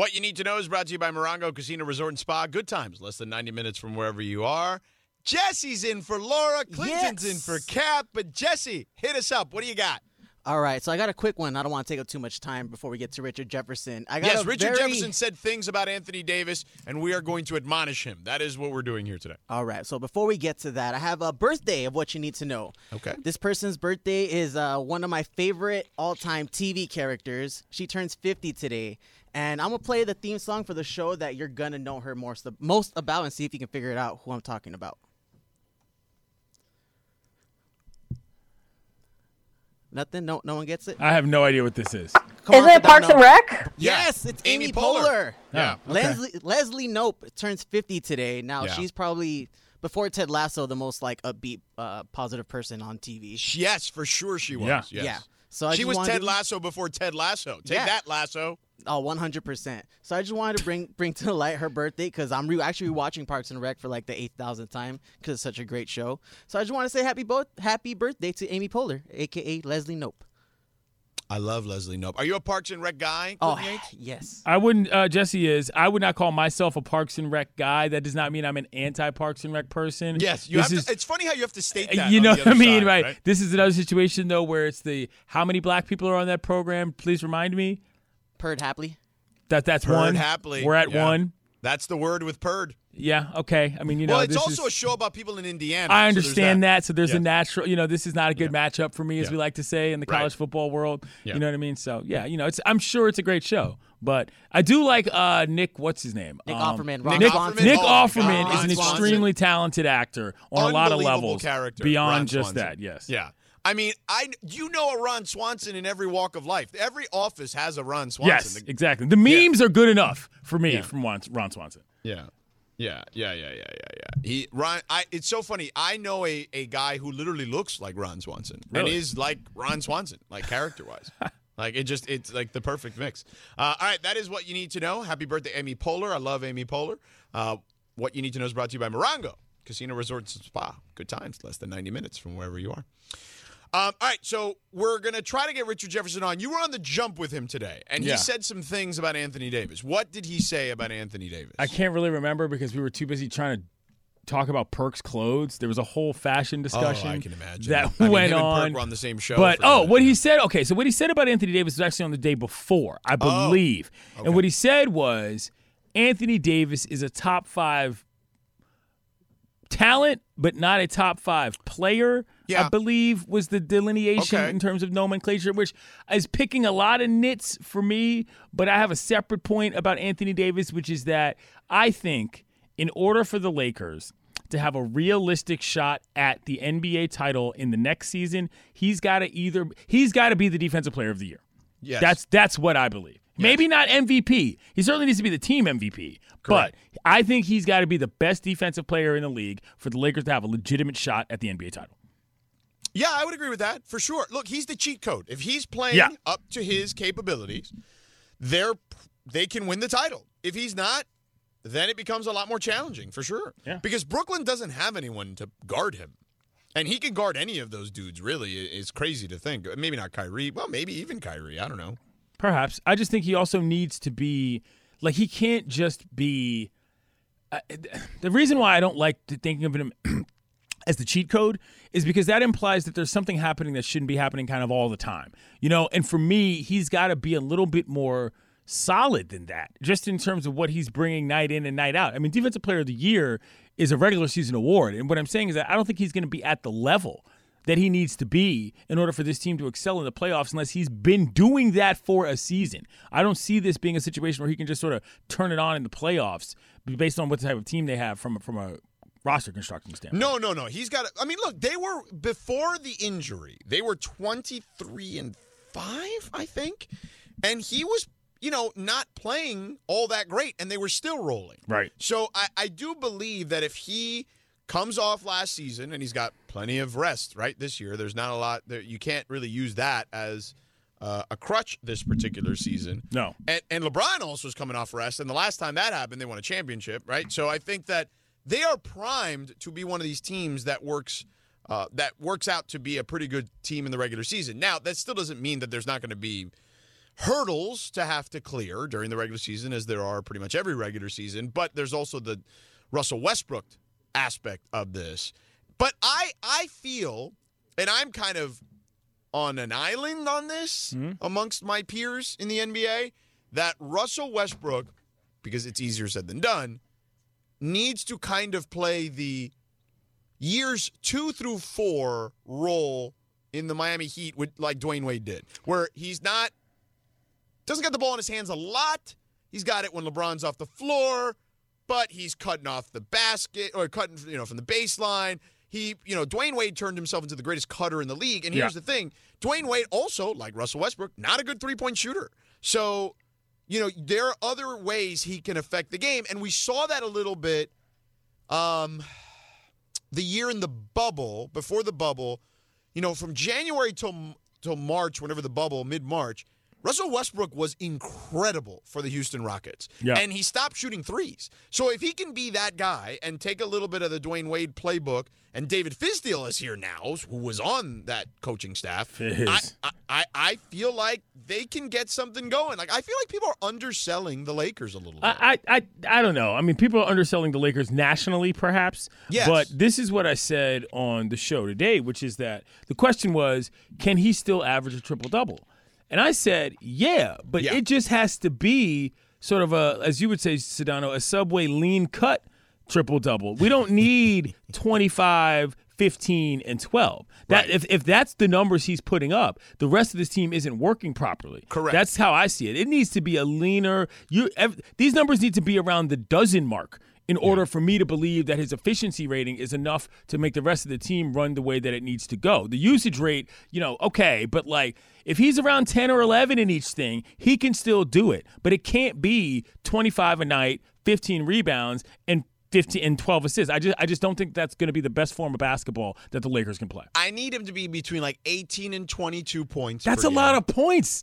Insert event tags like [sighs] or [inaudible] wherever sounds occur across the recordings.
What you need to know is brought to you by Morongo Casino Resort and Spa. Good times, less than 90 minutes from wherever you are. Jesse's in for Laura. Clinton's Yes. in for Cap. But Jesse, hit us up. What do you got? All right, so I got a quick one. I don't want to take up too much time before we get to Richard Jefferson. I got Yes, Richard very- Jefferson said things about Anthony Davis, and we are going to admonish him. That is what we're doing here today. All right, so before we get to that, I have a birthday of what you need to know. Okay. This person's birthday is uh, one of my favorite all-time TV characters. She turns 50 today, and I'm gonna play the theme song for the show that you're gonna know her most most about, and see if you can figure it out who I'm talking about. Nothing. No, no one gets it. I have no idea what this is. Come Is on, it Parks now. and Rec? Yes, it's Amy, Amy Poehler. Poehler. Yeah. Okay. Leslie Leslie Knope turns 50 today. Now Yeah. she's probably before Ted Lasso the most like upbeat, uh, positive person on TV. Yes, for sure she was. Yeah. Yes. Yeah. So I she was Ted to- Lasso before Ted Lasso. Take Yeah. that, Lasso. Oh, 100%. So I just wanted to bring bring to light her birthday because I'm re- actually watching Parks and Rec for like the 8,000th time because it's such a great show. So I just want to say happy bo- happy birthday to Amy Poehler, aka Leslie Knope. I love Leslie Knope. Are you a Parks and Rec guy? Oh, [sighs] yes. I wouldn't. Uh, Jesse is. I would not call myself a Parks and Rec guy. That does not mean I'm an anti-Parks and Rec person. Yes. You This have is- to, it's funny how you have to state that. you know what I mean, side, right? This is another situation though where it's the how many black people are on that program. Please remind me Perd Hapley. that that's Perd one. Hapley. We're at Yeah. one. That's the word with Perd. Yeah. Okay. I mean, you know, well, it's this also is, a show about people in Indiana. I so there's understand that. So there's Yeah. a natural, you know, this is not a good matchup for me, as Yeah. we like to say in the Right. college football world. Yeah. You know what I mean? So yeah, you know, it's I'm sure it's a great show, but I do like uh, Nick. What's his name? Nick Um, Offerman. Nick Ron Nick, Swanson. Nick Oh, Offerman Ron is an extremely talented actor on a lot of levels. character. Beyond Ron just Swanson. that, yes. Yeah. I mean, I you know a Ron Swanson in every walk of life. Every office has a Ron Swanson. Yes, The- exactly. The memes are good enough for me Yeah. from Ron, Ron Swanson. Yeah. Yeah, yeah, yeah, yeah, yeah, yeah. He Ron I it's so funny. I know a, a guy who literally looks like Ron Swanson and Really? is like Ron Swanson, like character wise. [laughs] like it just it's like the perfect mix. Uh, all right, that is what you need to know. Happy birthday, Amy Poehler. I love Amy Poehler. Uh, what you need to know is brought to you by Morongo Casino Resorts and Spa. Good times, less than 90 minutes from wherever you are. Um, all right, so we're going to try to get Richard Jefferson on. You were on the jump with him today, and Yeah. he said some things about Anthony Davis. What did he say about Anthony Davis? I can't really remember because we were too busy trying to talk about Perk's clothes. There was a whole fashion discussion. Oh, I can imagine. that I mean, went on. Perk were on the same show. But oh, what he said. Okay, so what he said about Anthony Davis was actually on the day before, I believe. And what he said was Anthony Davis is a top five talent, but not a top five player. Yeah. I believe was the delineation Okay. in terms of nomenclature, which is picking a lot of nits for me. But I have a separate point about Anthony Davis, which is that I think in order for the Lakers to have a realistic shot at the NBA title in the next season, he's got to either he's got to be the defensive player of the year. Yes. That's that's what I believe. Maybe not MVP. He certainly needs to be the team MVP. But I think he's got to be the best defensive player in the league for the Lakers to have a legitimate shot at the NBA title. Yeah, I would agree with that for sure. Look, he's the cheat code. If he's playing Yeah. up to his capabilities, they're they can win the title. If he's not, then it becomes a lot more challenging for sure. Yeah. Because Brooklyn doesn't have anyone to guard him. And he can guard any of those dudes, really. It- It's crazy to think. Maybe not Kyrie. Well, maybe even Kyrie. I don't know. Perhaps. I just think he also needs to be like he can't just be. Uh, the reason why I don't like to thinking of him as the cheat code is because that implies that there's something happening that shouldn't be happening kind of all the time. You know, and for me, he's got to be a little bit more solid than that, just in terms of what he's bringing night in and night out. I mean, Defensive Player of the Year is a regular season award. And what I'm saying is that I don't think he's going to be at the level that he needs to be in order for this team to excel in the playoffs unless he's been doing that for a season. I don't see this being a situation where he can just sort of turn it on in the playoffs based on what type of team they have from from a roster construction standpoint. No, no, no. He's got. I mean, look, they were before the injury. They were twenty three and five, I think, and he was, you know, not playing all that great, and they were still rolling. Right. So I, I do believe that if he comes off last season and he's got plenty of rest, right, this year, there's not a lot. There, you can't really use that as. Uh, a crutch this particular season. No. And, and LeBron also is coming off rest. And the last time that happened, they won a championship, right? So I think that they are primed to be one of these teams that works uh, that works out to be a pretty good team in the regular season. Now, that still doesn't mean that there's not going to be hurdles to have to clear during the regular season, as there are pretty much every regular season. But there's also the Russell Westbrook aspect of this. But I I feel, and I'm kind of on an island on this amongst my peers in the NBA, that Russell Westbrook, because it's easier said than done, needs to kind of play the years two through four role in the Miami Heat with like Dwyane Wade did, where he's not doesn't get the ball in his hands a lot. He's got it when LeBron's off the floor, but he's cutting off the basket or cutting you know from the baseline. He, you know, Dwyane Wade turned himself into the greatest cutter in the league. And here's Yeah. the thing: Dwyane Wade also, like Russell Westbrook, not a good three point shooter. So, you know, there are other ways he can affect the game, and we saw that a little bit. Um, the year in the bubble, before the bubble, you know, from January till till March, whenever the bubble, mid March, Russell Westbrook was incredible for the Houston Rockets. Yeah. And he stopped shooting threes. So if he can be that guy and take a little bit of the Dwyane Wade playbook, and David Fizdale is here now, who was on that coaching staff, I, I, I, feel like they can get something going. Like I feel like people are underselling the Lakers a little bit. I, I, I, I don't know. I mean, people are underselling the Lakers nationally, perhaps. Yes. But this is what I said on the show today, which is that the question was, can he still average a triple double? And I said, yeah, but Yeah. it just has to be sort of a, as you would say, Sedano, a subway lean cut triple double. We don't need [laughs] 25, 15, and 12. That Right. if, if that's the numbers he's putting up, the rest of this team isn't working properly. Correct. That's how I see it. It needs to be a leaner. You ev- these numbers need to be around the dozen mark in order for me to believe that his efficiency rating is enough to make the rest of the team run the way that it needs to go. The usage rate, you know, okay, but like if he's around 10 or 11 in each thing, he can still do it. But it can't be 25 a night, 15 rebounds and 15 and 12 assists. I just I just don't think that's going to be the best form of basketball that the Lakers can play. I need him to be between like 18 and 22 points. That's a lot of points,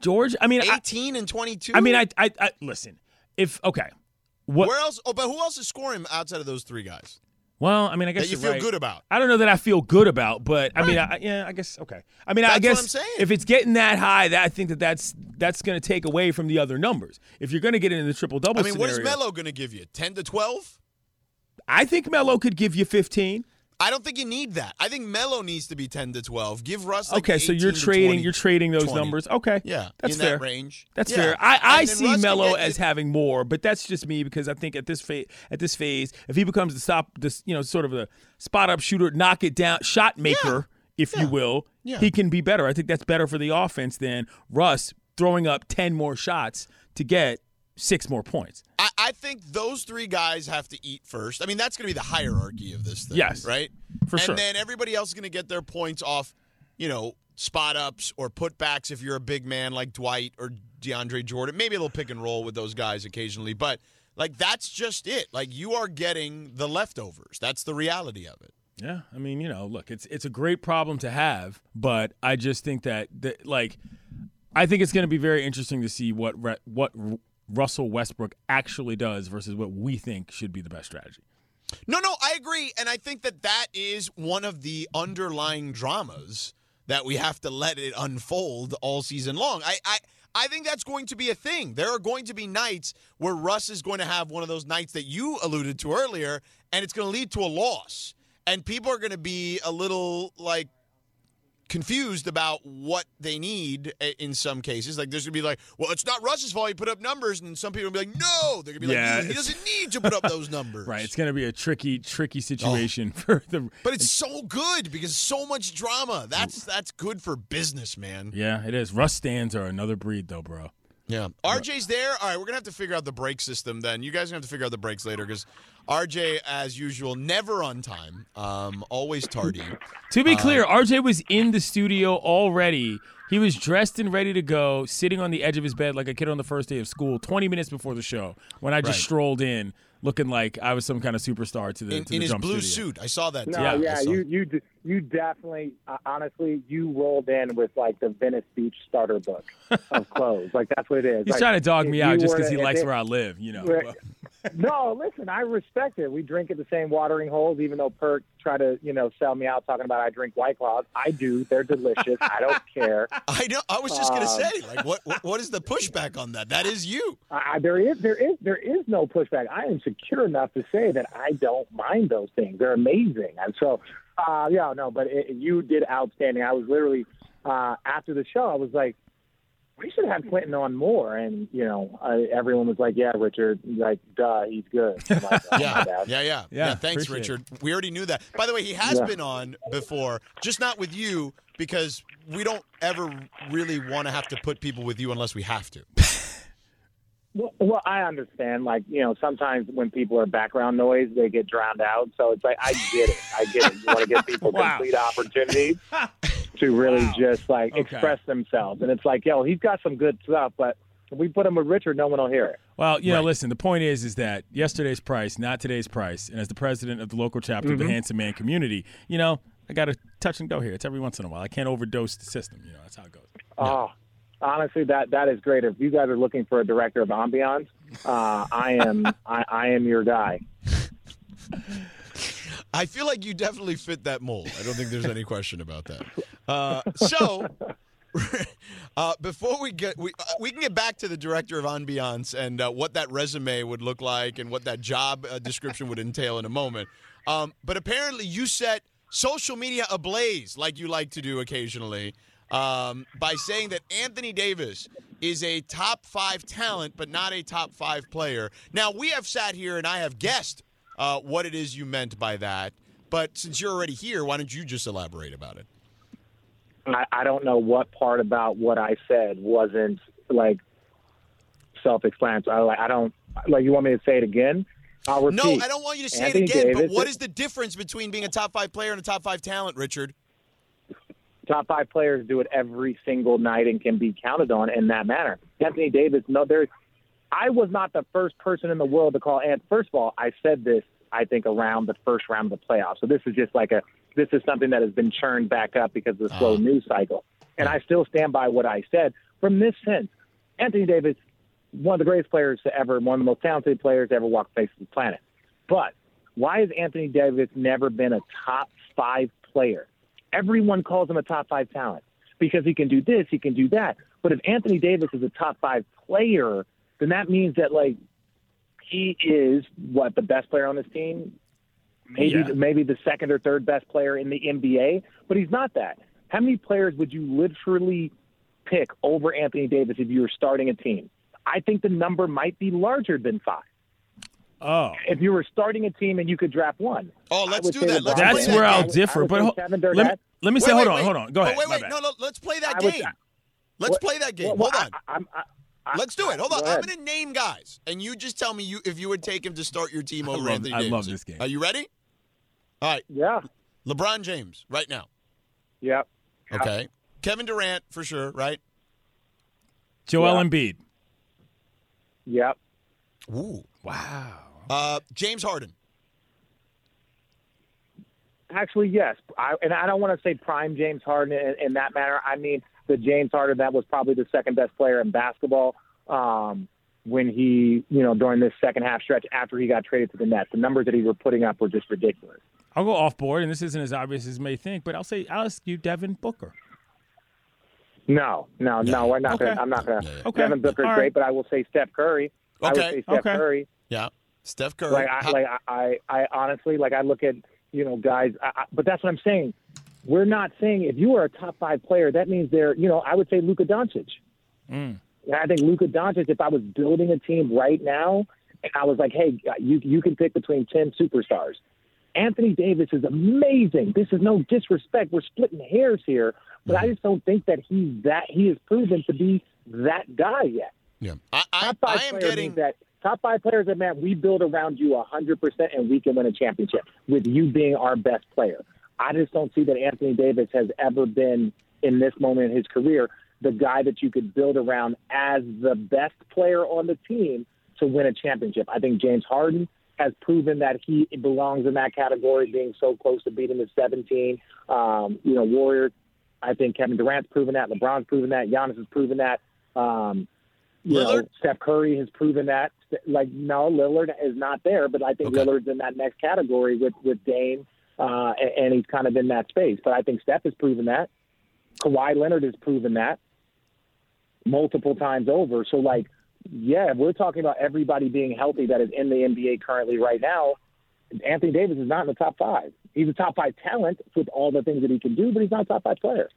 George. I mean, I, 18 and 22. I mean, I, I, I listen. If okay, what? Where else? Oh, but who else is scoring outside of those three guys Well, I mean, I guess that you feel right. good about? I don't know that I feel good about, but I mean, I, yeah, I guess okay. I mean, I That's what guess I'm saying. if it's getting that high, that I think that that's that's going to take away from the other numbers. If you're going to get into the triple double I mean, what is scenario, Melo going to give you? 10 to 12? I think Melo could give you 15. I don't think you need that. I think Melo needs to be 10 to 12. Give Russ like okay, so you're trading 20. you're trading those 20. numbers. Okay, Yeah, that's in fair. that range. That's Yeah. fair. I, I see Russ Melo as having more, but that's just me because I think at this phase, at this phase, if he becomes the stop, this you know, sort of the spot up shooter, knock it down, shot maker, if you will, Yeah. he can be better. I think that's better for the offense than Russ throwing up ten more shots to get six more points. I, I think those three guys have to eat first. I mean, that's going to be the hierarchy of this thing. Yes, Right? for and sure. And then everybody else is going to get their points off, you know, spot ups or putbacks if you're a big man like Dwight or DeAndre Jordan. Maybe they'll pick and roll with those guys occasionally, but like that's just it. Like you are getting the leftovers. That's the reality of it. Yeah, I mean, you know, look, it's it's a great problem to have, but I just think that, that like, I think it's going to be very interesting to see what Re- what Russell Westbrook actually does versus what we think should be the best strategy. No, no, I agree. And I think that that is one of the underlying dramas that we have to let it unfold all season long. I, I, I think that's going to be a thing. There are going to be nights where Russ is going to have one of those nights that you alluded to earlier, and it's going to lead to a loss. And people are going to be a little like confused about what they need in some cases. Like there's gonna be like, well, it's not Russ's fault. He put up numbers, and some people will be like, no, they're gonna be Yeah, like, he doesn't need to put up those [laughs] numbers. Right, it's going to be a tricky, tricky oh. situation for the. But it's so good because so much drama. That's that's good for business, man. Yeah, it is. Russ stands are another breed, though, bro. Yeah. RJ's there. All right, we're gonna have to figure out the brake system then. You guys are gonna have to figure out the brakes later because RJ, as usual, never on time. Um, always tardy. To Uh, be clear, RJ was in the studio already. He was dressed and ready to go, sitting on the edge of his bed like a kid on the first day of school, 20 minutes before the show, when I just Right. strolled in looking like I was some kind of superstar to the, In, to in the his jump blue studio. suit. I saw that. No, too. Yeah, yeah, saw- you you d- you definitely, uh, honestly, you rolled in with like the Venice Beach starter book of [laughs] clothes. Like that's what it is. He's Like, trying to dog me out just because he likes it- where I live, you know. [laughs] No, listen, I respect it. We drink at the same watering holes, even though Perk tried to, you know, sell me out talking about I drink White Claws. I do. They're delicious. I don't [laughs] care. I know. I was just gonna Um, say, like, what, what what is the pushback on that? That is you. I- there is, there is, there is no pushback. I am secure enough to say that I don't mind those things. They're amazing, and so, uh, yeah, no, but it, you did outstanding. I was literally uh, after the show, I was like, we should have Clinton on more, and you know, uh, everyone was like, yeah, Richard, like, duh, he's good. Like, [laughs] oh, my Yeah, yeah, yeah, Yeah, Thanks, appreciate Richard. We already knew that. By the way, he has Yeah. been on before, just not with you because we don't ever really want to have to put people with you unless we have to. Well, well, I understand. Like, you know, sometimes when people are background noise, they get drowned out. So it's like, I get it. I get it. You want to give people [laughs] Wow. complete opportunities [laughs] to really Wow. just like Okay. express themselves. And it's like, yo, he's got some good stuff, but if we put him with Richard, no one will hear it. Well, you know, listen. The point is, is that yesterday's price, not today's price. And as the president of the local chapter of the mm-hmm. Handsome Man community, you know, I got to touch and go here. It's every once in a while. I can't overdose the system. You know, that's how it goes. Oh, honestly, that that is great. If you guys are looking for a director of ambiance, uh, I am [laughs] I, I am your guy. I feel like you definitely fit that mold. I don't think there's any question about that. Uh, so, [laughs] uh, before we get, we, uh, we can get back to the director of ambiance and uh, what that resume would look like and what that job uh, description would entail in a moment. Um, but apparently, you set social media ablaze, like you like to do occasionally, um, by saying that Anthony Davis is a top five talent, but not a top five player. Now, we have sat here and I have guessed uh, what it is you meant by that. But since you're already here, why don't you just elaborate about it? I, I don't know what part about what I said wasn't like self-explanatory. I, like, I don't like. You want me to say it again? I'll repeat. No, I don't want you to say Anthony it again. but what is the difference between being a top five player and a top five talent, Richard? Top five players do it every single night and can be counted on in that manner. Anthony Davis, no, there's. I was not the first person in the world to call. And first of all, I said this. I think around the first round of the playoffs. So this is just like a. This is something that has been churned back up because of the slow Uh-huh. news cycle. And I still stand by what I said. From this sense, Anthony Davis, one of the greatest players to ever, one of the most talented players to ever walk the face of the planet. But why has Anthony Davis never been a top five player? Everyone calls him a top five talent because he can do this, he can do that. But if Anthony Davis is a top five player, then that means that like he is what the best player on this team, maybe Yeah. maybe the second or third best player in the NBA. But he's not that. How many players would you literally pick over Anthony Davis if you were starting a team? I think the number might be larger than five. Oh, If you were starting a team and you could draft one, Oh, I let's do that. Let's that's where that I'll game. differ. But ho- Kevin let, Durant. me, let me say, Wait, hold wait, on, hold on. Go Oh, ahead. wait, wait. No, no. Let's play that I would- game. Let's Well- play that game. well, Hold on. I, I'm- I, I, Let's do it. Hold on. Go I'm going to name guys, and you just tell me you if you would take him to start your team I over love- Anthony I love this game. Are you ready? All right. yeah, LeBron James, right now. yeah. Okay. Kevin Durant, for sure, right? Joel Yeah. Embiid. Yep. Ooh. Wow. Uh, James Harden. Actually, yes. I, and I don't want to say prime James Harden in, in that manner. I mean the James Harden that was probably the second best player in basketball um, when he, you know, during this second half stretch after he got traded to the Nets. The numbers that he was putting up were just ridiculous. I'll go off board, and this isn't as obvious as you may think, but I'll say I'll ask you Devin Booker. No, no, no. We're not Okay. gonna. I'm not gonna. Yeah, yeah. Okay. Devin Booker's All right. great, but I will say Steph Curry. Okay. I would Okay. say Steph Okay. Curry. Yeah. Steph Curry. Like I, like I, I, I honestly like I look at you know guys, I, I, but that's what I'm saying. We're not saying if you are a top five player, that means they're you know I would say Luka Doncic. Mm. And I think Luka Doncic. If I was building a team right now, and I was like, hey, you you can pick between ten superstars. Anthony Davis is amazing. This is no disrespect. We're splitting hairs here, but I just don't think that he's that. He has proven to be that guy yet. yeah. I, I, I am getting. that top five players that man we build around you hundred percent and we can win a championship with you being our best player. I just don't see that Anthony Davis has ever been in this moment in his career the guy that you could build around as the best player on the team to win a championship. I think James Harden has proven that he belongs in that category, being so close to beating the 17. Um, you know, Warriors. I think Kevin Durant's proven that. LeBron's proven that. Giannis has proven that. Um, you know, Steph Curry has proven that. Like, no, Lillard is not there, but I think Okay. Lillard's in that next category with with Dame, uh, and, and he's kind of in that space. But I think Steph has proven that. Kawhi Leonard has proven that multiple times over. So, like, yeah, we're talking about everybody being healthy that is in the NBA currently right now. Anthony Davis is not in the top five. He's a top five talent with all the things that he can do, but he's not a top five player.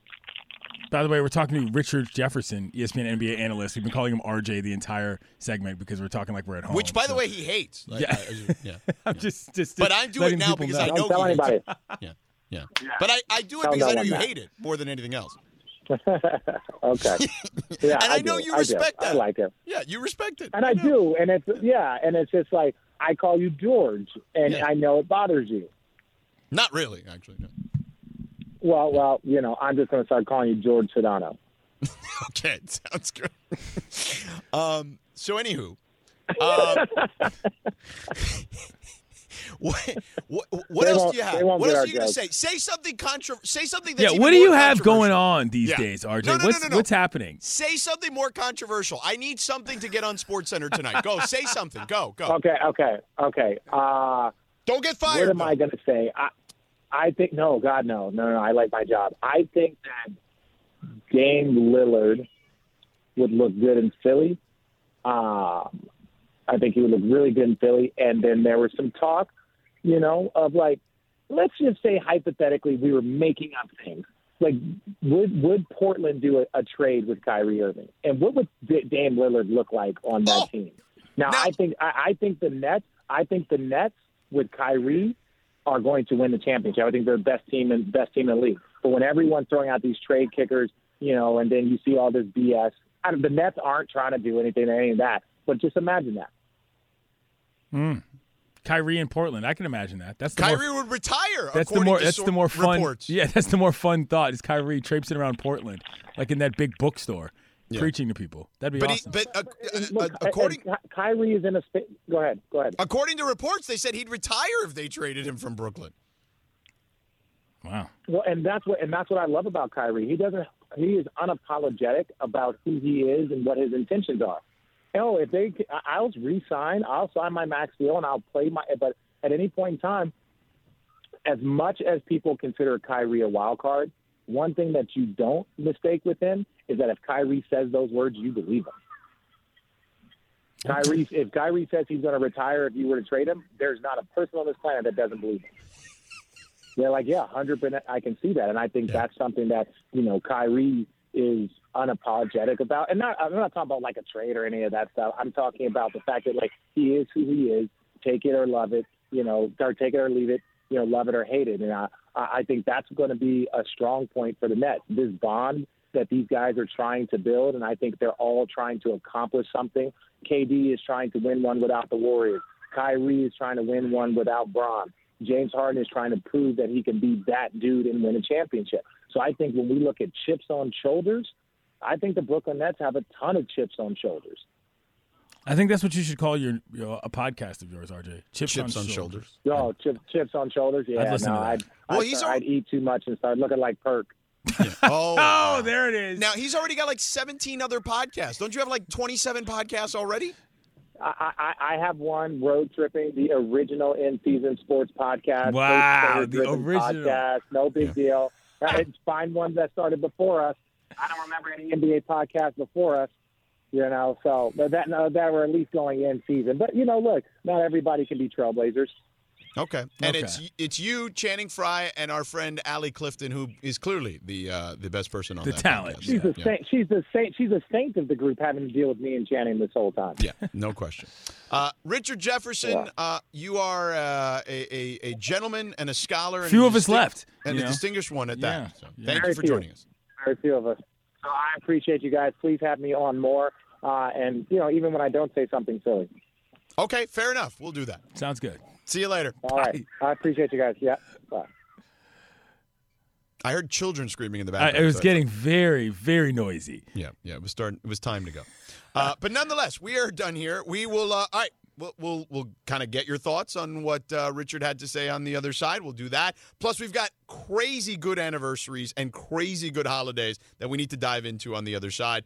By the way, we're talking to Richard Jefferson, ESPN NBA analyst. We've been calling him RJ the entire segment because we're talking like we're at home. Which, by the way, he hates. Like, Yeah. I- I- yeah. [laughs] I'm just, just, But I'm doing it now because know. I know Don't tell he hates anybody. it. [laughs] Yeah, yeah. But I, I do it Tell because I know you that. hate it more than anything else. [laughs] okay. Yeah, And I know do. you I do. respect I that. like it. Yeah, you respect it. And I do, and it's yeah, and it's just like I call you George, and Yeah. I know it bothers you. Not really, actually. No. Well, well, you know, I'm just going to start calling you George Sedano. [laughs] Okay, sounds good. [laughs] um, so, anywho, um, [laughs] what, what, what else do you have? What else are you going to say? Say something contra- Say something that's Yeah, what do you have going on these Yeah. days, RJ? No, no, no, what's no, no. what's happening? Say something more controversial. I need something to get on Sports Center tonight. Go, say something. Go, go. Okay, okay, okay. Uh, Don't get fired. what am Bill. I going to say? I, I think no, God, no, no, no. I like my job. I think that Dame Lillard would look good in Philly. Um, I think he would look really good in Philly. And then there was some talk, you know, of like, let's just say hypothetically we were making up things. Like, would would Portland do a, a trade with Kyrie Irving? And what would D- Dame Lillard look like on that Oh. team? Now, Now- I think I, I think the Nets. I think the Nets with Kyrie are going to win the championship. I think they're the best team and best team in the league. But when everyone's throwing out these trade kickers, you know, and then you see all this BS, I don't- the Nets aren't trying to do anything to any of that. But just imagine that. Hmm. Kyrie in Portland. I can imagine that. That's the Kyrie more, would retire. that's the more to that's sor- the more fun. reports. [laughs] Yeah, that's the more fun thought. Is Kyrie traipsing around Portland like in that big bookstore, Yeah. preaching to people. That'd be But, awesome. he, but uh, uh, Look, uh, according Kyrie is in a space. Go ahead. Go ahead. according to reports, they said he'd retire if they traded him from Brooklyn. wow. Well, and that's what and that's what I love about Kyrie. He doesn't. He is unapologetic about who he is and what his intentions are. Oh, if they, I- I'll resign. I'll sign my max deal and I'll play my. But at any point in time, as much as people consider Kyrie a wild card, one thing that you don't mistake with him is that if Kyrie says those words, you believe him. Kyrie, if Kyrie says he's going to retire if you were to trade him, there's not a person on this planet that doesn't believe him. They're like, yeah, hundred percent. I can see that, and I think that's something that you know Kyrie is unapologetic about. And not, I'm not talking about like a trade or any of that stuff. I'm talking about the fact that like he is who he is. Take it or love it. You know, or take it or leave it. You know, love it or hate it. And I, I think that's going to be a strong point for the Nets. This bond that these guys are trying to build, and I think they're all trying to accomplish something. KD is trying to win one without the Warriors. Kyrie is trying to win one without Bron. James Harden is trying to prove that he can be that dude and win a championship. So I think when we look at chips on shoulders, I think the Brooklyn Nets have a ton of chips on shoulders. I think that's what you should call your, your a podcast of yours, RJ. Chips, Chips on shoulders. Oh, chip, chips on shoulders. Yeah, listen no, to that. I'd, Well, I'd, he's start- al- I'd eat too much and start looking like Perk. [laughs] Oh, [laughs] Oh, there it is. Now he's already got like 17 other podcasts. Don't you have like 27 podcasts already? I, I, I have one road tripping, the original in season sports podcast. Wow, the original. podcast. No big deal. [laughs] Uh, Find ones that started before us. I don't remember any NBA podcast before us. You know, so but that no, that were at least going in season. But you know, look, not everybody can be trailblazers. Okay. And Okay. it's it's you, Channing Frye, and our friend Allie Clifton, who is clearly the uh, the best person on The that talent. podcast. She's Yeah, a saint. She's the saint. She's a saint of the group, having to deal with me and Channing this whole time. Yeah, no question. Uh, Richard Jefferson, Yeah. uh, you are uh, a, a, a gentleman and a scholar. And Few a of us left, And a know? distinguished one at Yeah, that. So yeah. Thank you for few. joining us. Very few of us. So I appreciate you guys. Please have me on more. Uh, and you know, even when I don't say something silly. Okay, fair enough. We'll do that. Sounds good. See you later. All right. I appreciate you guys. Yeah. Bye. I heard children screaming in the I, background. it was so- getting very, very noisy. Yeah, yeah. It was starting. It was time to go. Uh, [laughs] but nonetheless, we are done here. We will. Uh, all right. We'll we'll, we'll kind of get your thoughts on what uh, Richard had to say on the other side. We'll do that. Plus, we've got crazy good anniversaries and crazy good holidays that we need to dive into on the other side.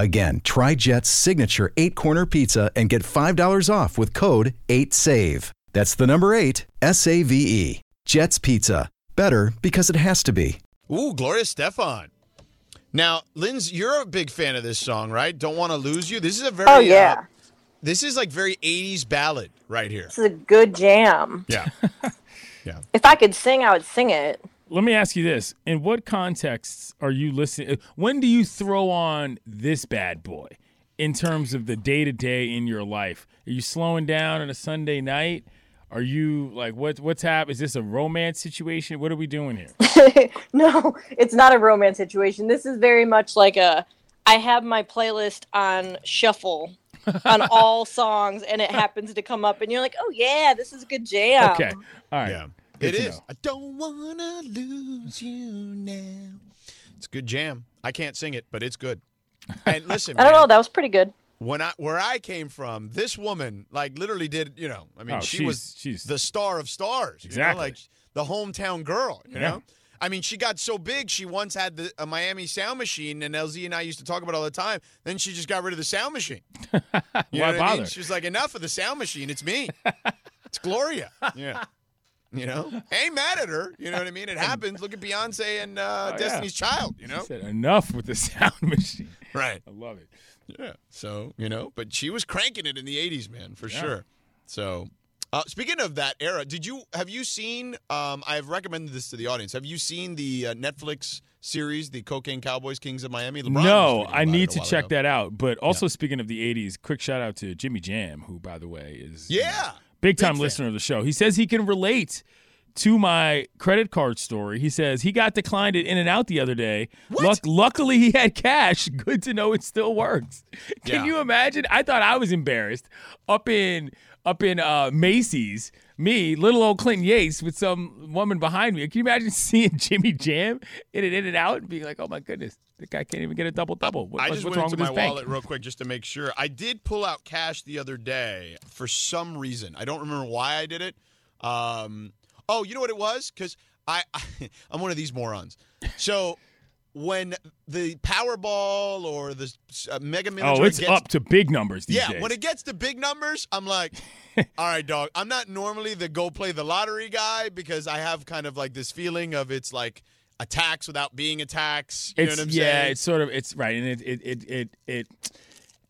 Again, try Jet's signature eight corner pizza and get $5 off with code 8SAVE. That's the number eight, S A V E. Jet's Pizza. Better because it has to be. Ooh, Gloria Estefan. Now, Linz, you're a big fan of this song, right? Don't want to lose you. This is a very Oh yeah, uh, this is like very 80s ballad right here. this is a good jam. Yeah. [laughs] If I could sing, I would sing it. Let me ask you this: In what contexts are you listening? Uh, when do you throw on this bad boy in terms of the day to day in your life? Are you slowing down on a Sunday night? Are you like what? What's happening? Is this a romance situation? What are we doing here? [laughs] no, it's not a romance situation. This is very much like a. I have my playlist on shuffle on [laughs] all songs, and it happens to come up, and you're like, "Oh yeah, this is a good jam." Okay, all right. Yeah. Good It to is. know. I don't want to lose you now. It's a good jam. I can't sing it, but it's good. And [laughs] listen, I don't man, know. That was pretty good. when I where I came from, this woman like literally did, you know, I mean, Oh, she she's- was she's- the star of stars, you know, Exactly. like the hometown girl, you Yeah. know. I mean, she got so big, she once had the, a Miami sound machine, and LZ and I used to talk about it all the time. Then she just got rid of the sound machine. [laughs] You know Why what I mean? bother? She was like, enough of the sound machine. It's me. [laughs] it's Gloria. Yeah. You know, ain't mad at her. You know what I mean? It happens. Look at Beyonce and uh, Oh, yeah. Destiny's Child. You know, Said enough with the sound [laughs] machine. right? I love it. Yeah. So you know, but she was cranking it in the '80s, man, for sure. So, uh, speaking of that era, did you have you seen? Um, I've recommended this to the audience. Have you seen the uh, Netflix series, the Cocaine Cowboys Kings of Miami? LeBron no, I need to check ago. that out. But also, speaking of the '80s, quick shout out to Jimmy Jam, who, by the way, is you know, Yeah. Big time listener of the show. He says he can relate to my credit card story. He says he got declined at In and Out the other day. Luck- luckily, he had cash. [laughs] Good to know it still works. Can Yeah. you imagine? I thought I was embarrassed up in up in uh, Macy's. Me, little old Clinton Yates, with some woman behind me. Can you imagine [laughs] seeing Jimmy Jam in and In and Out and being like, "Oh my goodness, the guy can't even get a double double." What, I just what's went wrong into with my wallet bank? real quick just to make sure. I did pull out cash the other day for some reason. I don't remember why I did it. Um, oh, you know what it was? Because I, I [laughs] I'm one of these morons. So when the Powerball or the uh, Mega Millions Oh, it's gets, up to big numbers these yeah, days. when it gets to big numbers, I'm like, [laughs] all right, dog. I'm not normally the go play the lottery guy because I have kind of like this feeling of it's like a tax without being a tax. You it's know what I'm yeah, saying? it's sort of it's right, and it it it it it,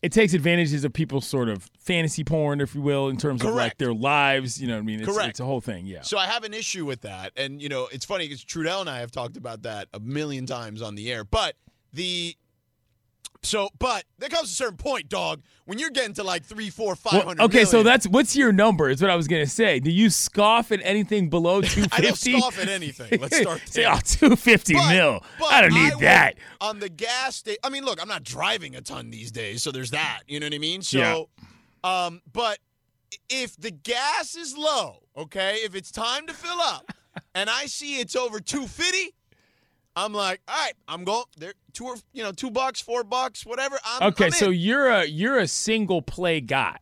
it takes advantages of people's sort of fantasy porn, if you will, in terms of like their lives. You know what I mean? It's, Correct. It's a whole thing. Yeah. So I have an issue with that, and you know it's funny because Trudell and I have talked about that a million times on the air. But the so, but there comes a certain point, dog, when you're getting to like three, four, five hundred. Well, okay, so that's what's your number? Is what I was gonna say. Do you scoff at anything below [laughs] two fifty? I don't scoff at anything. Let's start Say, [laughs] there. oh, 250 mil. but I don't need will- that. on the gas station. I mean, look, I'm not driving a ton these days, so there's that. You know what I mean? So, Yeah. um, but if the gas is low, okay, if it's time to fill up, and I see it's over 250, I'm like, all right, I'm going there. Two or you know, two bucks, four bucks, whatever. I'm, Okay, I'm so you're a you're a single play guy.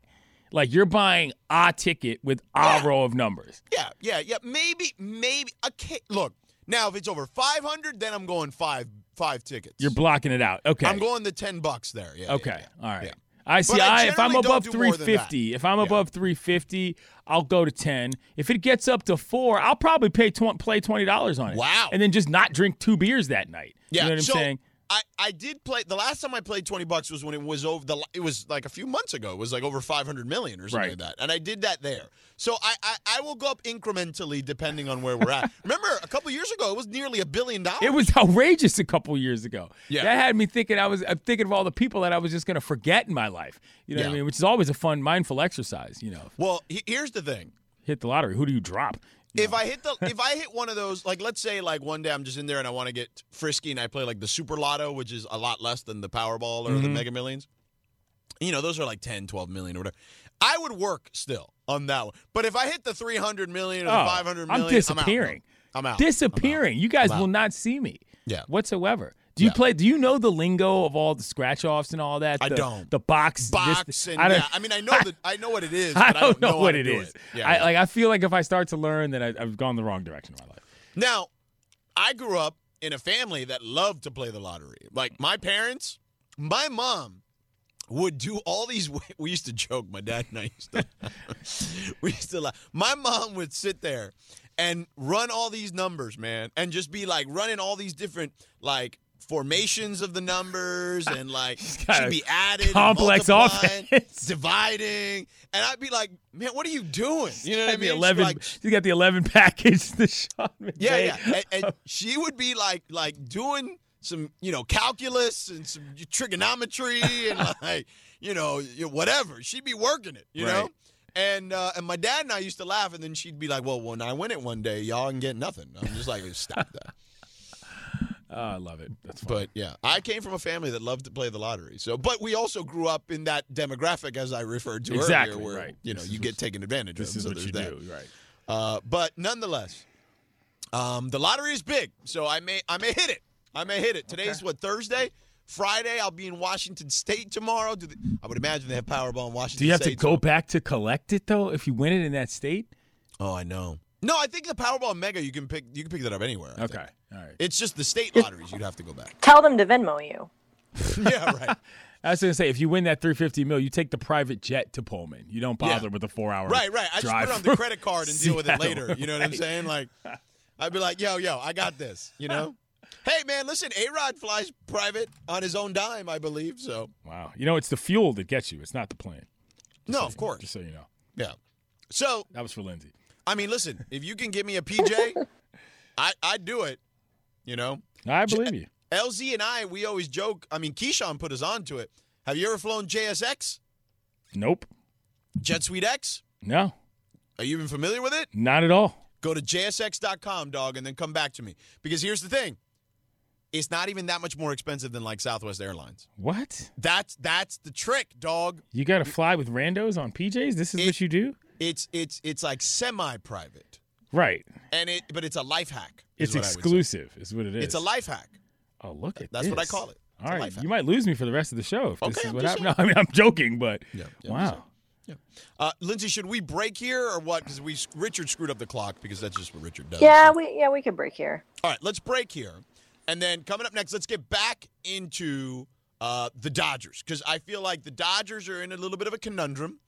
Like you're buying a ticket with a Yeah. row of numbers. yeah, yeah, yeah. Maybe, maybe. Okay, look. Now, if it's over 500, then I'm going five five tickets. You're blocking it out. Okay. I'm going the 10 bucks there. Yeah. yeah, Okay. yeah. All right. Yeah. I see. I if I'm above do more than that. 350, if I'm Yeah. above 350, I'll go to 10. If it gets up to four, I'll probably pay tw- play twenty dollars on it. Wow. And then just not drink two beers that night. Yeah, You know what I'm so saying? I, I did play the last time I played twenty bucks was when it was over the it was like a few months ago. It was like over five hundred million or something Right. like that, and I did that there. So I, I I will go up incrementally depending on where we're at. [laughs] Remember a couple years ago it was nearly a billion dollars. It was outrageous a couple years ago. Yeah. That had me thinking I was I'm thinking of all the people that I was just going to forget in my life. You know what I mean? Which is always a fun mindful exercise, you know. well, he- here's the thing. Hit the lottery. Who do you drop? You If? I hit the if I hit one of those like let's say like one day I'm just in there and I want to get frisky and I play like the Super Lotto which is a lot less than the Powerball or Mm-hmm. the Mega Millions. You know, those are like 10, 12 million or whatever. I would work still on that one. But if I hit the 300 million or the Oh, 500 I'm million, disappearing. I'm out. Disappearing. You guys I'm out. will not see me. Yeah. Whatsoever. Do you Yeah. play? Do you know the lingo of all the scratch offs and all that? I don't. The box. Box this- and I don't, yeah, I mean, I know that I know what it is. [laughs] I but don't know how what it. It. Yeah, I like. I feel like if I start to learn, that I, I've gone the wrong direction in my life. Now, I grew up in a family that loved to play the lottery. Like my parents, my mom would do all these. We used to joke. My dad and I used to. [laughs] we used to laugh. My mom would sit there and run all these numbers, man, and just be like running all these different like formations of the numbers [laughs] and like she'd be adding complex offense. [laughs] dividing and i'd be like man what are you doing you know what i mean eleven. like, you got the eleven [laughs] package. The Sean yeah, McVay. yeah. And, and she would be like like doing some, you know, calculus and some trigonometry and like, you know, whatever. She'd be working it, you know. And uh, and my dad and I used to laugh, and then she'd be like, "Well, when I win it one day, y'all can get nothing." I'm just like, "Stop that." Oh, I love it. But yeah, I came from a family that loved to play the lottery. So, but we also grew up in that demographic, as I referred to Exactly, earlier, where right. you know This you get taken advantage this of. is so what you that. do, right? Uh, but nonetheless, um, the lottery is big, so I may I may hit it. I may hit it. Today's what Thursday. Friday, I'll be in Washington State tomorrow. Do they, I would imagine they have Powerball in Washington. Do you have to go so- back to collect it though? If you win it in that state? Oh, I know. No, I think the Powerball Mega you can pick. You can pick that up anywhere. I Okay. think. All right. It's just the state lotteries you'd have to go back. Tell them to Venmo you. [laughs] yeah, right. [laughs] I was gonna say, if you win that 350 mil, you take the private jet to Pullman. You don't bother Yeah. with the four hour. Right, right. I just put it on the credit card and [laughs] deal with it later. You know what I'm saying? Like, I'd be like, yo, yo, I got this. You know? hey, man, listen, A Rod flies private on his own dime, I believe. So, Wow. You know, it's the fuel that gets you. It's not the plane. no, of course. Just so you know, Yeah. So, that was for Lindsey. I mean, listen, if you can give me a PJ, [laughs] I, I'd do it. You know? I believe you. LZ and I, we always joke. I mean, Keyshawn put us on to it. Have you ever flown JSX? Nope. Jet Suite X? No, Are you even familiar with it? not at all. Go to jsx.com, dog, and then come back to me. Because here's the thing it's not even that much more expensive than like Southwest Airlines. What? That's that's the trick, dog. You got to fly with randos on PJs? This is It- what you do? It's it's it's like semi-private, Right. and it but it's a life hack. It's what I would say. exclusive, is what it is. It's a life hack. Oh, look at That's what I call it. It's All a right, life hack. you might lose me for the rest of the show if this is I'm what just happened. [laughs] No, I mean, I'm joking, but Yeah, yeah, wow. just Uh, Lindsey, should we break here or what? Because we Richard screwed up the clock because that's just what Richard does. Yeah, So- we yeah we can break here. All right, let's break here. And then coming up next, let's get back into uh, the Dodgers because I feel like the Dodgers are in a little bit of a conundrum,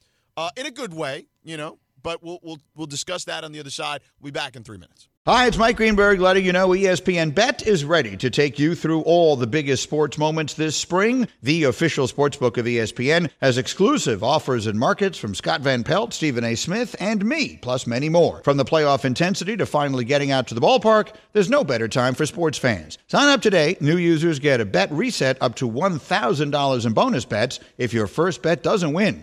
uh, in a good way, you know. But we'll we'll we'll discuss that on the other side. We'll be back in three minutes. Hi, it's Mike Greenberg letting you know ESPN Bet is ready to take you through all the biggest sports moments this spring. The official sportsbook of E ESPN has exclusive offers and markets from Scott Van Pelt, Stephen A. Smith, and me, plus many more. From the playoff intensity to finally getting out to the ballpark, there's no better time for sports fans. Sign up today. New users get a bet reset up to $1,000 in bonus bets if your first bet doesn't win.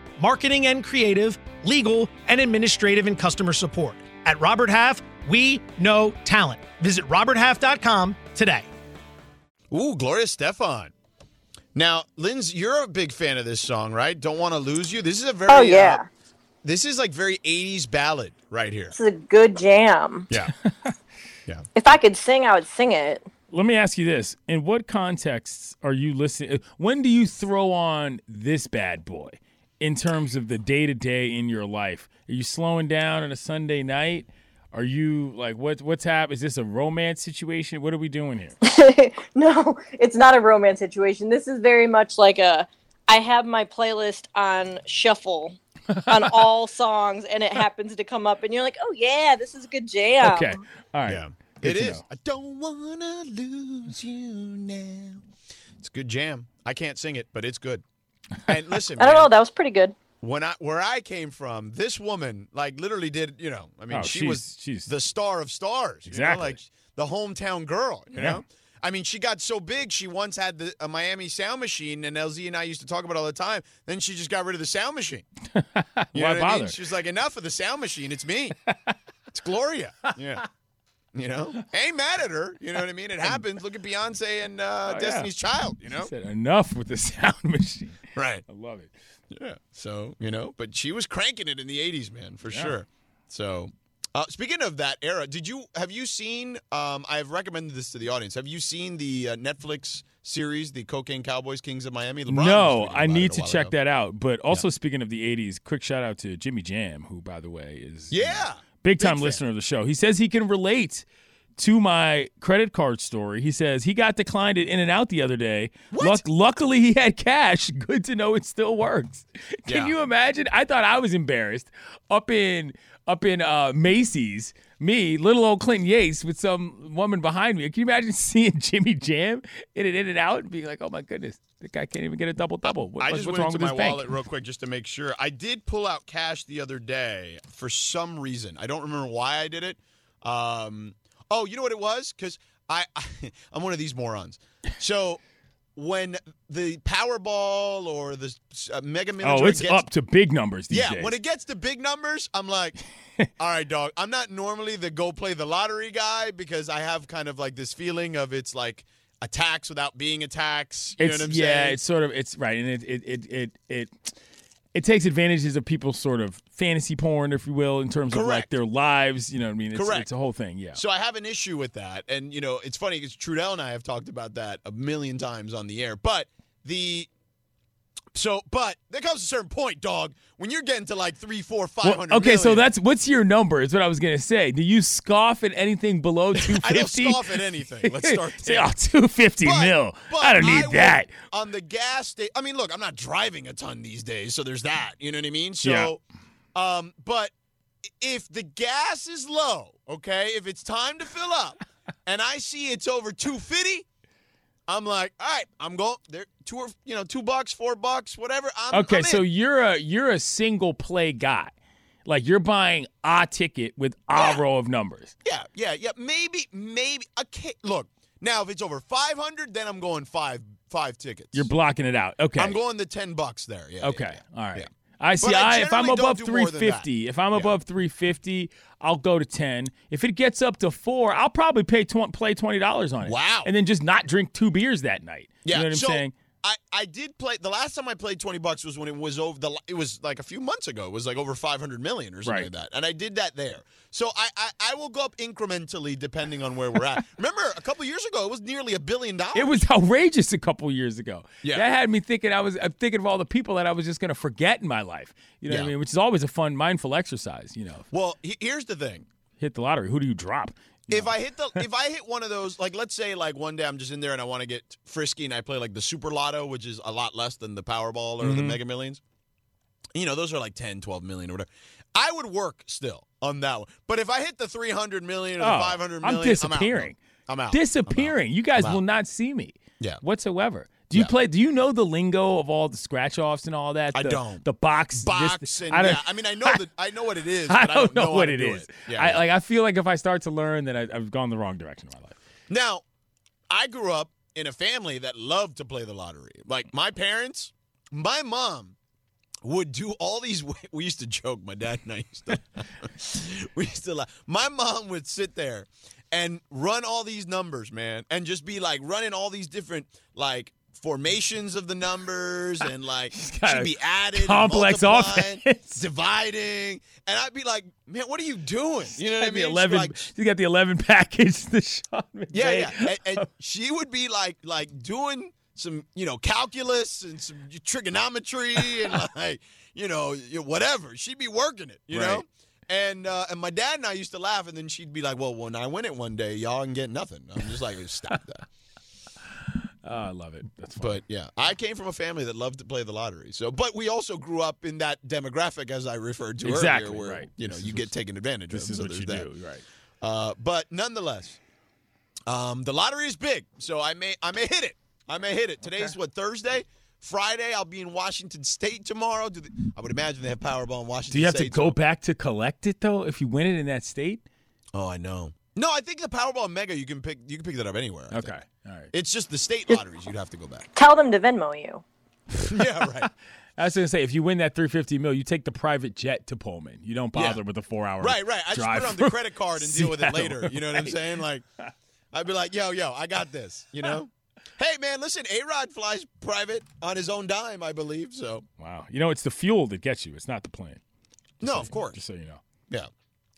marketing and creative, legal, and administrative and customer support. At Robert Half, we know talent. Visit roberthalf.com today. Ooh, Gloria Estefan. Now, Linz, you're a big fan of this song, right? Don't want to lose you. This is a very Oh yeah, uh, this is like very 80s ballad right here. this is a good jam. [laughs] Yeah. If I could sing, I would sing it. Let me ask you this: In what contexts are you listening? When do you throw on this bad boy in terms of the day to day in your life? Are you slowing down on a Sunday night? Are you like what? What's happening? Is this a romance situation? What are we doing here? [laughs] no, it's not a romance situation. This is very much like a I have my playlist on shuffle [laughs] on all songs and it happens to come up and you're like, "Oh yeah, this is a good jam." Okay, all right. Yeah. Good It to is. know. I don't want to lose you now. It's a good jam. I can't sing it, but it's good. And listen, [laughs] I don't man, know, that was pretty good. when I where I came from, this woman like literally did you know I mean Oh, she she's- was she's- the star of stars, you know, Exactly. like the hometown girl, you Yeah. know. I mean, she got so big. She once had the a Miami sound machine, and LZ and I used to talk about it all the time. Then she just got rid of the sound machine. [laughs] You know Why what I mean? bother? She was like, "Enough of the sound machine. It's me. it's Gloria." [laughs] Yeah. You know, ain't mad at her. You know what I mean? It [laughs] happens. Look at Beyonce and uh, Oh, yeah. Destiny's Child. You know, Said enough with the sound [laughs] machine. right? I love it. Yeah. So, you know, but she was cranking it in the 80s, man, for Yeah. sure. So, uh, speaking of that era, did you have you seen um I've recommended this to the audience. Have you seen the uh, Netflix series, The Cocaine Cowboys Kings of Miami? LeBron no, I need to check ago. that out. But also speaking of the '80s, quick shout out to Jimmy Jam, who, by the way, is you know, Yeah. Big time fan. listener of the show. He says he can relate to my credit card story. He says he got declined at In and Out the other day. Luck- luckily, he had cash. [laughs] Good to know it still works. Can Yeah. you imagine? I thought I was embarrassed up in up in uh, Macy's. Me, little old Clinton Yates, with some woman behind me. Can you imagine [laughs] seeing Jimmy Jam in and In and Out and being like, "Oh my goodness, the guy can't even get a double double." What, I just went wrong into with my wallet real quick just to make sure. I did pull out cash the other day for some reason. I don't remember why I did it. Um, oh, you know what it was? Because I, [laughs] I'm one of these morons. So when the Powerball or the uh, Mega Millions Oh, it's gets, up to big numbers these yeah, days. when it gets to big numbers, I'm like, [laughs] all right, dog. I'm not normally the go play the lottery guy because I have kind of like this feeling of it's like a tax without being a tax. You it's know what I'm yeah, saying? Yeah, it's sort of it's right, and it it it it it, it takes advantages of people's sort of fantasy porn, if you will, in terms of like their lives. You know what I mean? It's, Correct. It's a whole thing. Yeah. So I have an issue with that, and you know, it's funny because Trudell and I have talked about that a million times on the air. But the so, but there comes a certain point, dog, when you're getting to like three, four, five hundred. Well, okay, so that's what's your number? Is what I was gonna say. Do you scoff at anything below two [laughs] I don't scoff at anything. Let's start [laughs] Say, oh, 250 But- mil. but I don't need will- that. on the gas station. I mean, look, I'm not driving a ton these days, so there's that. You know what I mean? So, Yeah. um, but if the gas is low, okay, if it's time to fill up, and I see it's over 250, I'm like, all right, I'm going there. Two or you know, two bucks, four bucks, whatever. I'm, Okay, I'm so you're a you're a single play guy. Like you're buying a ticket with a Yeah. row of numbers. yeah, yeah, yeah. Maybe, maybe. Okay, look. Now, if it's over 500, then I'm going five five tickets. You're blocking it out. Okay. I'm going the 10 bucks there. Yeah. yeah, Okay. yeah. All right. Yeah. I see. I I, if I'm above do more than that. 350, if I'm Yeah. above 350, I'll go to 10. If it gets up to four, I'll probably pay tw- play twenty dollars on it. Wow. And then just not drink two beers that night. Yeah, You know what I'm so saying? I, I did play the last time I played twenty bucks was when it was over the it was like a few months ago. It was like over five hundred million or something Right. like that, and I did that there. So I, I I will go up incrementally depending on where we're at. [laughs] Remember a couple years ago it was nearly a billion dollars. It was outrageous a couple years ago. Yeah. That had me thinking I was I'm thinking of all the people that I was just going to forget in my life. You know what I mean? Which is always a fun mindful exercise, you know. well, he- here's the thing. Hit the lottery. Who do you drop? You If. I hit the if I hit one of those like let's say like one day I'm just in there and I want to get frisky and I play like the Super Lotto which is a lot less than the Powerball or Mm-hmm. the Mega Millions. You know, those are like 10, 12 million or whatever. I would work still on that one. But if I hit the 300 million or the Oh, 500 I'm disappearing. I'm out. disappearing. You guys I'm out. will not see me. Yeah. Whatsoever. Do you Yeah. play? Do you know the lingo of all the scratch offs and all that? I don't. The box. box this- and I don't, yeah, I mean I know that I know what it is, [laughs] I but don't, know, how what to it. Yeah, I yeah. like. I feel like if I start to learn, that I, I've gone the wrong direction in my life. Now, I grew up in a family that loved to play the lottery. Like my parents, my mom would do all these. We used to joke. My dad and I used to. [laughs] [laughs] we used to laugh. My mom would sit there and run all these numbers, man, and just be like running all these different like formations of the numbers [laughs] and like she'd be added, complex offense. [laughs] dividing, and I'd be like, man, what are you doing? You know what I mean? Eleven. like, you got the eleven [laughs] package. The Sean yeah, McVay. yeah. And, and she would be like like doing some, you know, calculus and some trigonometry and like, you know, whatever. She'd be working it, you know? And uh, and my dad and I used to laugh, and then she'd be like, "Well, when I win it one day, y'all can get nothing." I'm just like, "Stop that." Oh, I love it. That's fun. But yeah, I came from a family that loved to play the lottery. So, but we also grew up in that demographic, as I referred to Exactly, earlier, where right. you know This you get taken advantage this of. is so what you that. do, right? Uh, but nonetheless, um, the lottery is big, so I may I may hit it. I may hit it. Today's what Thursday. Friday, I'll be in Washington State tomorrow. Do they, I would imagine they have Powerball in Washington Do you have State. to go so- back to collect it though if you win it in that state? Oh, I know. No, I think the Powerball Mega you can pick you can pick that up anywhere. I Okay. think. All right. It's just the state lotteries you'd have to go back. Tell them to Venmo you. [laughs] yeah, right. [laughs] I was gonna say if you win that 350 mil, you take the private jet to Pullman. You don't bother Yeah. with the four hour. Right, right. I just put it on the credit card and [laughs] deal with it later. You know what I'm saying? Like, I'd be like, yo, yo, I got this. You know? hey, man, listen, A Rod flies private on his own dime, I believe. So, Wow. You know, it's the fuel that gets you. It's not the plane. no, of course. Just so you know. Yeah.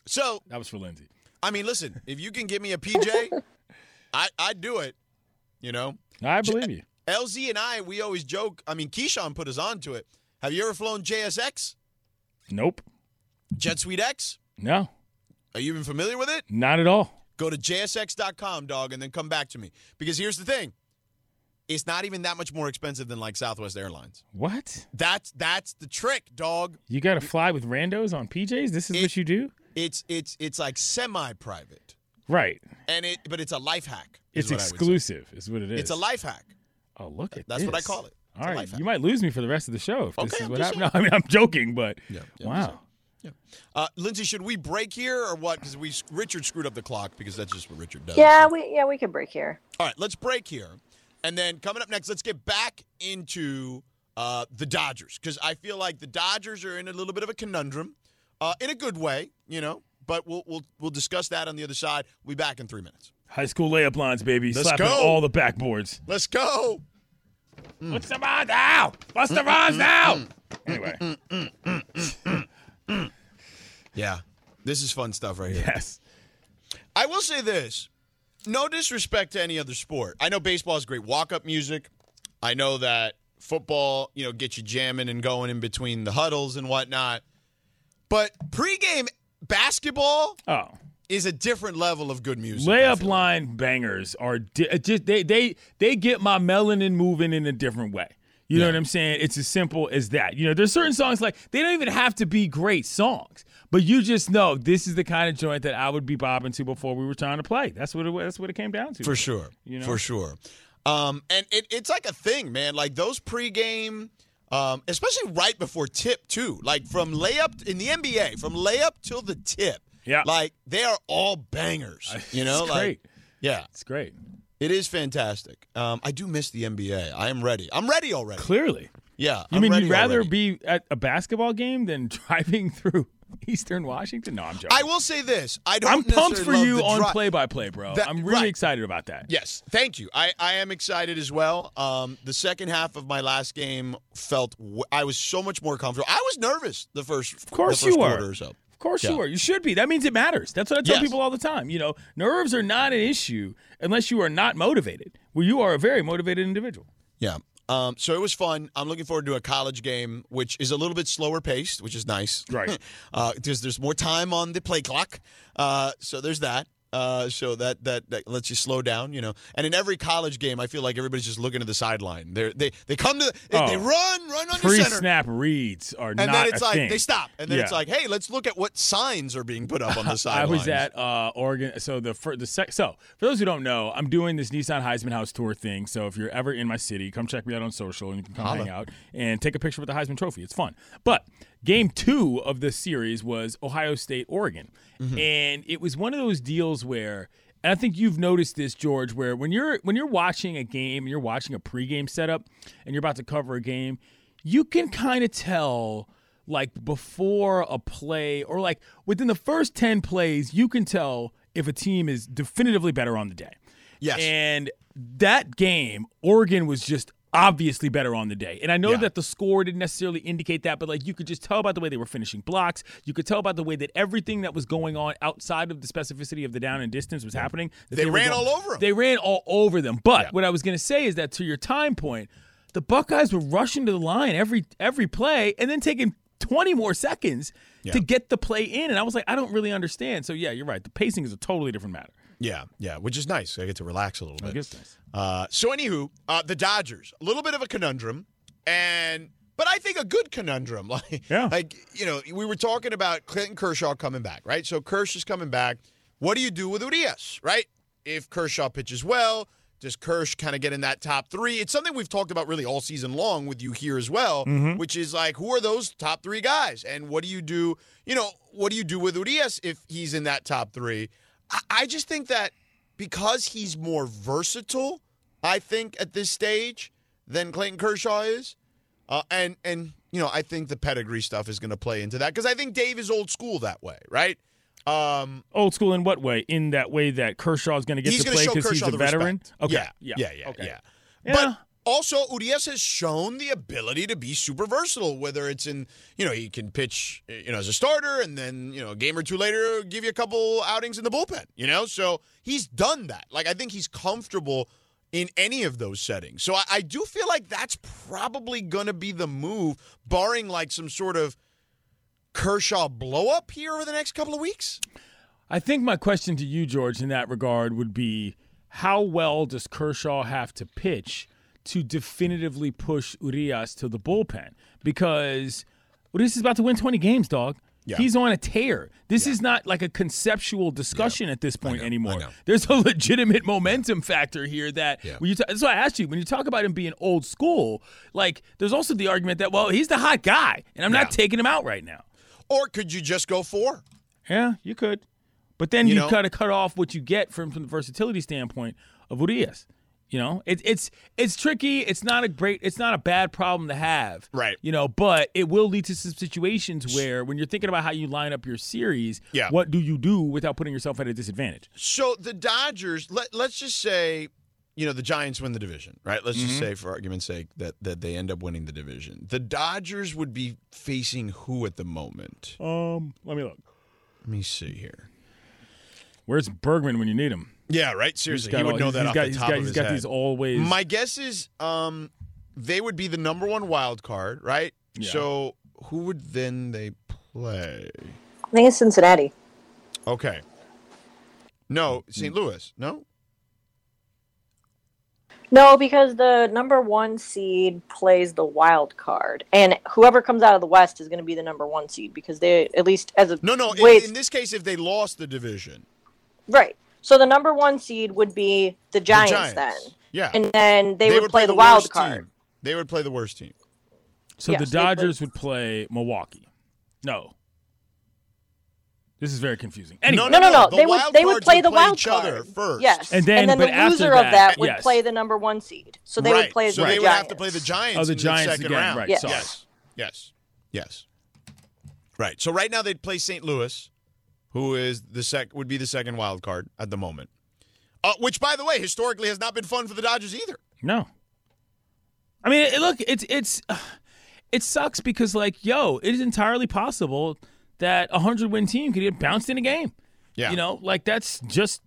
So, That was for Lindsey. I mean, listen, if you can give me a PJ, [laughs] I, I'd do it. You know? I believe you. LZ and I, we always joke. I mean, Keyshawn put us onto it. Have you ever flown JSX? Nope. JetSuiteX? No. Are you even familiar with it? Not at all. Go to jsx.com, dog, and then come back to me. Because here's the thing. It's not even that much more expensive than like Southwest Airlines. What? That's that's the trick, dog. You got to fly with randos on PJs? This is It- what you do? It's it's it's like semi-private, Right. and it but it's a life hack. It's what I would say. exclusive, is what it is. It's a life hack. Oh, look at that. That's what I call it. It's All a right, life hack. you might lose me for the rest of the show if this is I'm what just happened. [laughs] No, I mean, I'm joking, but Yeah, yeah, I'm wow. Uh, Lindsey, should we break here or what? Because we Richard screwed up the clock because that's just what Richard does. Yeah, we yeah we can break here. All right, let's break here. And then coming up next, let's get back into uh, the Dodgers because I feel like the Dodgers are in a little bit of a conundrum, uh, in a good way, you know. But we'll we'll we'll discuss that on the other side. We'll be back in three minutes. High school layup lines, baby. Let's Slapping go. all the backboards. Let's go. What's the rhymes now? What's the rhymes now? Anyway, Yeah, this is fun stuff right here. yes. I will say this: no disrespect to any other sport. I know baseball is great walk-up music. I know that football, you know, gets you jamming and going in between the huddles and whatnot. But pregame basketball Oh. is a different level of good music. Layup line bangers are di- just they they they get my melanin moving in a different way. You know what I'm saying? It's as simple as that. You know, there's certain songs like they don't even have to be great songs, but you just know this is the kind of joint that I would be bobbing to before we were trying to play. That's what it, that's what it came down to. For sure. You know? For sure. Um, and it, it's like a thing, man. Like those pregame, um, especially right before tip, too. Like from layup in the NBA, from layup till the tip. Yeah. Like they are all bangers. [laughs] You know, It's like great. yeah, It's great. it is fantastic. Um, I do miss the NBA. I am ready. I'm ready already. Clearly. Yeah. You I'm mean you'd rather already. be at a basketball game than [laughs] driving through [laughs] Eastern Washington? No, I'm joking. I will say this. I don't. I'm pumped for you on play by play, bro. That- I'm really right. excited about that. Yes, thank you. I, I am excited as well. Um, the second half of my last game felt w- I was so much more comfortable. I was nervous the first, of course first you were. or so. Of course Yeah. you are. You should be. That means it matters. That's what I tell Yes. people all the time. You know, nerves are not an issue unless you are not motivated. Well, you are a very motivated individual. Yeah. Um, so it was fun. I'm looking forward to a college game, which is a little bit slower paced, which is nice. Right. [laughs] uh, because there's more time on the play clock. Uh, so there's that. Uh, so that, that that lets you slow down, you know. And in every college game, I feel like everybody's just looking to the sideline. They they they come to they, they Oh. run run on center. Pre-snap reads are and not then it's like thing. they stop, and then it's like, hey, let's look at what signs are being put up on the sideline. [laughs] I was at uh, Oregon. So the fir- the sec- so for those who don't know, I'm doing this Nissan Heisman House tour thing. So if you're ever in my city, come check me out on social, and you can come Holla. hang out and take a picture with the Heisman Trophy. It's fun. But game two of this series was Ohio State Oregon, Mm-hmm. and it was one of those deals where. And I think you've noticed this, George, where when you're when you're watching a game, and you're watching a pregame setup, and you're about to cover a game, you can kind of tell like before a play or like within the first 10 plays you can tell if a team is definitively better on the day Yes. and that game oregon was just obviously better on the day and i know Yeah. that the score didn't necessarily indicate that but like you could just tell about the way they were finishing blocks you could tell about the way that everything that was going on outside of the specificity of the down and distance was happening that They ran going- all over 'em. they ran all over them but Yeah. what i was going to say is that to your time point the Buckeyes were rushing to the line every every play and then taking 20 more seconds Yeah. to get the play in. And I was like, I don't really understand. So yeah, you're right. The pacing is a totally different matter. Yeah, yeah, which is nice. I get to relax a little bit. Nice. Uh, so, anywho, uh, the Dodgers, a little bit of a conundrum, and but I think a good conundrum. [laughs] Like, Yeah. like you know, we were talking about Clinton Kershaw coming back, right? So Kersh is coming back. What do you do with Urias, right? If Kershaw pitches well, Does Kersh kind of get in that top three? It's something we've talked about really all season long with you here as well, Mm-hmm. which is like, who are those top three guys? And what do you do? You know, what do you do with Urias if he's in that top three? I, just think that because he's more versatile, I think at this stage than Clayton Kershaw is, uh, and and you know, I think the pedigree stuff is going to play into that because I think Dave is old school that way, right? Um, Old school in what way? In that way that Kershaw is going to get to play because he's a veteran. respect. Okay. Yeah, Yeah. yeah, yeah, Okay. yeah. Yeah. But also, Urias has shown the ability to be super versatile. Whether it's in, you know, he can pitch, you know, as a starter, and then you know, a game or two later, give you a couple outings in the bullpen. You know, so he's done that. Like I think he's comfortable in any of those settings. So I, I do feel like that's probably going to be the move, barring like some sort of Kershaw blow up here over the next couple of weeks. I think my question to you, George, in that regard would be how well does Kershaw have to pitch to definitively push Urias to the bullpen? Because Urias is about to win 20 games, dog. Yeah. He's on a tear. This is not like a conceptual discussion at this point know, I anymore. know. There's a [laughs] legitimate momentum factor here that Yeah. when you ta- that's why I asked you when you talk about him being old school, like there's also the argument that well he's the hot guy and I'm not taking him out right now. Or could you just go four? Yeah, you could. But then You you, know? kind of cut off what you get from, from the versatility standpoint of Urias. You know, it, it's it's tricky. It's not a great. It's not a bad problem to have. Right. You know, but it will lead to some situations where, when you're thinking about how you line up your series, Yeah. what do you do without putting yourself at a disadvantage? So the Dodgers, let, let's just say, you know, the Giants win the division, right? Let's just say, for argument's sake, that, that they end up winning the division. The Dodgers would be facing who at the moment? Um, let me look. Let me see here. Where's Bergman when you need him? Yeah, right. Seriously, got he would all- know that he's off got, the he's top got, of he's his got head. these always. My guess is, um, they would be the number one wild card, right? Yeah. So who would then they play? I think it's Cincinnati. Okay. No, St. Louis. No. No, because the number one seed plays the wild card, and whoever comes out of the West is going to be the number one seed because they, at least as a No, no. In, wait, in this case, if they lost the division, right. So the number one seed would be the the Giants, Giants. then, Yeah. and then they, would, play, the, wild worst card. Team. They would play the worst team. so yes, the they play- Dodgers would play Milwaukee. No. This is very confusing. Anyway, No, no, no. The They would they would cards play the play wild each card other first. Yes, And then- the but after loser that- of that would yes. play the number one seed. So they right. would play so the they would have to play the Giants. Oh, the in Giants the second again, round. right, Yes. sorry. Yes. Yes. Yes. Right. So right now they'd play St. Louis, who is the sec would be the second wild card at the moment. Uh, which, by the way, historically has not been fun for the Dodgers either. No. I mean, it, look, it's it's [sighs] it sucks because like, yo, it is entirely possible that a hundred win team could get bounced in a game. Yeah. You know, like that's just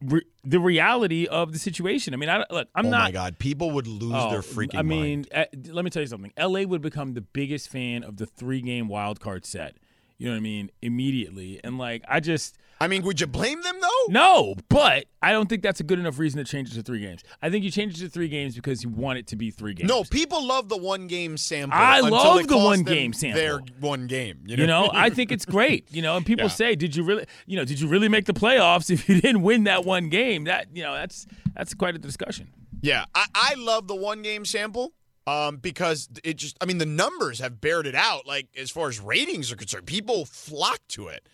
re- the reality of the situation. I mean, I look, I'm oh not. my God, people would lose Oh, their freaking I mean, uh, let me tell you something. LA would become the biggest fan of the three game wild card set. You know what I mean? Immediately, and like, I just I mean, would you blame them though? no, but I don't think that's a good enough reason to change it to three games. I think you change it to three games because you want it to be three games. No, people love the one game sample. I love the one game sample. Their one game. You know, You know, I think it's great. [laughs] You know, and people Yeah. say, "Did you really, you know, did you really make the playoffs if you [laughs] didn't win that one game?" That you know, that's that's quite a discussion. Yeah, I, I love the one game sample um, because it just, I mean, the numbers have bared it out. Like, as far as ratings are concerned, people flock to it.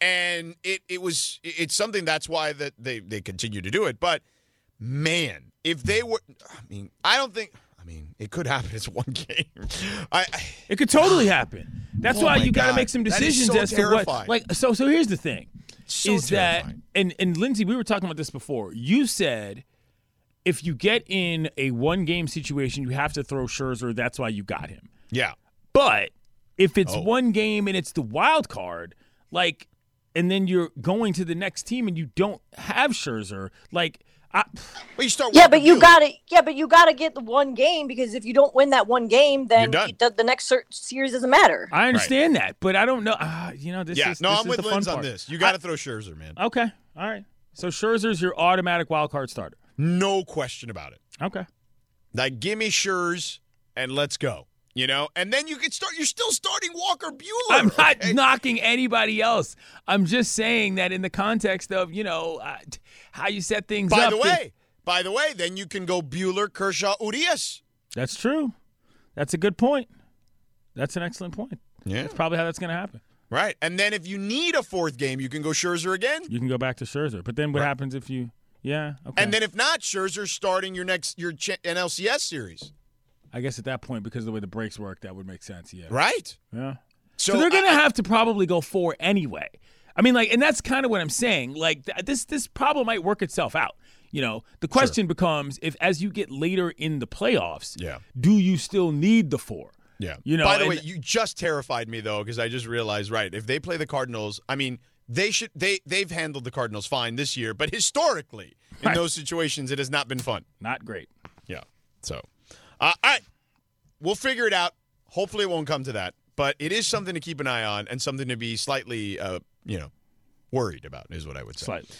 And it, it was, it's something that's why that they, they continue to do it. But man, if they were, I mean, I don't think, I mean, it could happen. It's one game. I, I It could totally happen. That's Oh why you got to make some decisions so as to what. Like, so, so here's the thing: so is that and and Lindsey, we were talking about this before. You said if you get in a one game situation, you have to throw Scherzer. That's why you got him. yeah. But if it's Oh. one game and it's the wild card, like, and then you're going to the next team and you don't have Scherzer, like, I, Well, you start Yeah, but you got to Yeah, but you got to get the one game because if you don't win that one game, then You're done. you- the, the next cer- series doesn't matter. I understand that, but I don't know. Uh, you know, this Yeah, is no, this I'm is with the fun Linz on part. this. You got to throw Scherzer, man. Okay, all right. So Scherzer's your automatic wild card starter. No question about it. Okay. Like, give me Schurz and let's go. You know, and then you can start. You're still starting Walker Buehler. I'm not okay? knocking anybody else. I'm just saying that in the context of you know uh, how you set things By up. By the way, by the way, then you can go Buehler, Kershaw, Urias. That's true. That's a good point. That's an excellent point. Yeah. That's probably how that's going to happen. Right. And then if you need a fourth game, you can go Scherzer again. You can go back to Scherzer, but then what Right. happens if you? Yeah. Okay. And then if not, Scherzer starting your next your Ch- NLCS series. I guess at that point, because of the way the breaks work, that would make sense. Yeah. Right. Yeah. So, So, they're going to I- have to probably go four anyway. I mean, like, and that's kind of what I'm saying. Like, th- this this problem might work itself out. You know, the question becomes if as you get later in the playoffs, Yeah. do you still need the four? Yeah. You know, By the and- way, you just terrified me though because I just realized right if they play the Cardinals, I mean they should they they've handled the Cardinals fine this year, but historically in Right. those situations it has not been fun. Not great. Yeah. So, uh, all right, we'll figure it out. Hopefully, it won't come to that, but it is something to keep an eye on and something to be slightly, uh, you know, worried about is what I would say. Slightly.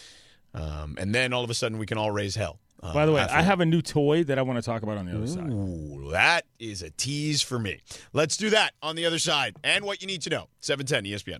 Um, and then all of a sudden we can all raise hell. uh, By the way, I have a new toy that I want to talk about on the other side. Ooh, that is a tease for me. Let's do that on the other side. And what you need to know. E 710 ESPN.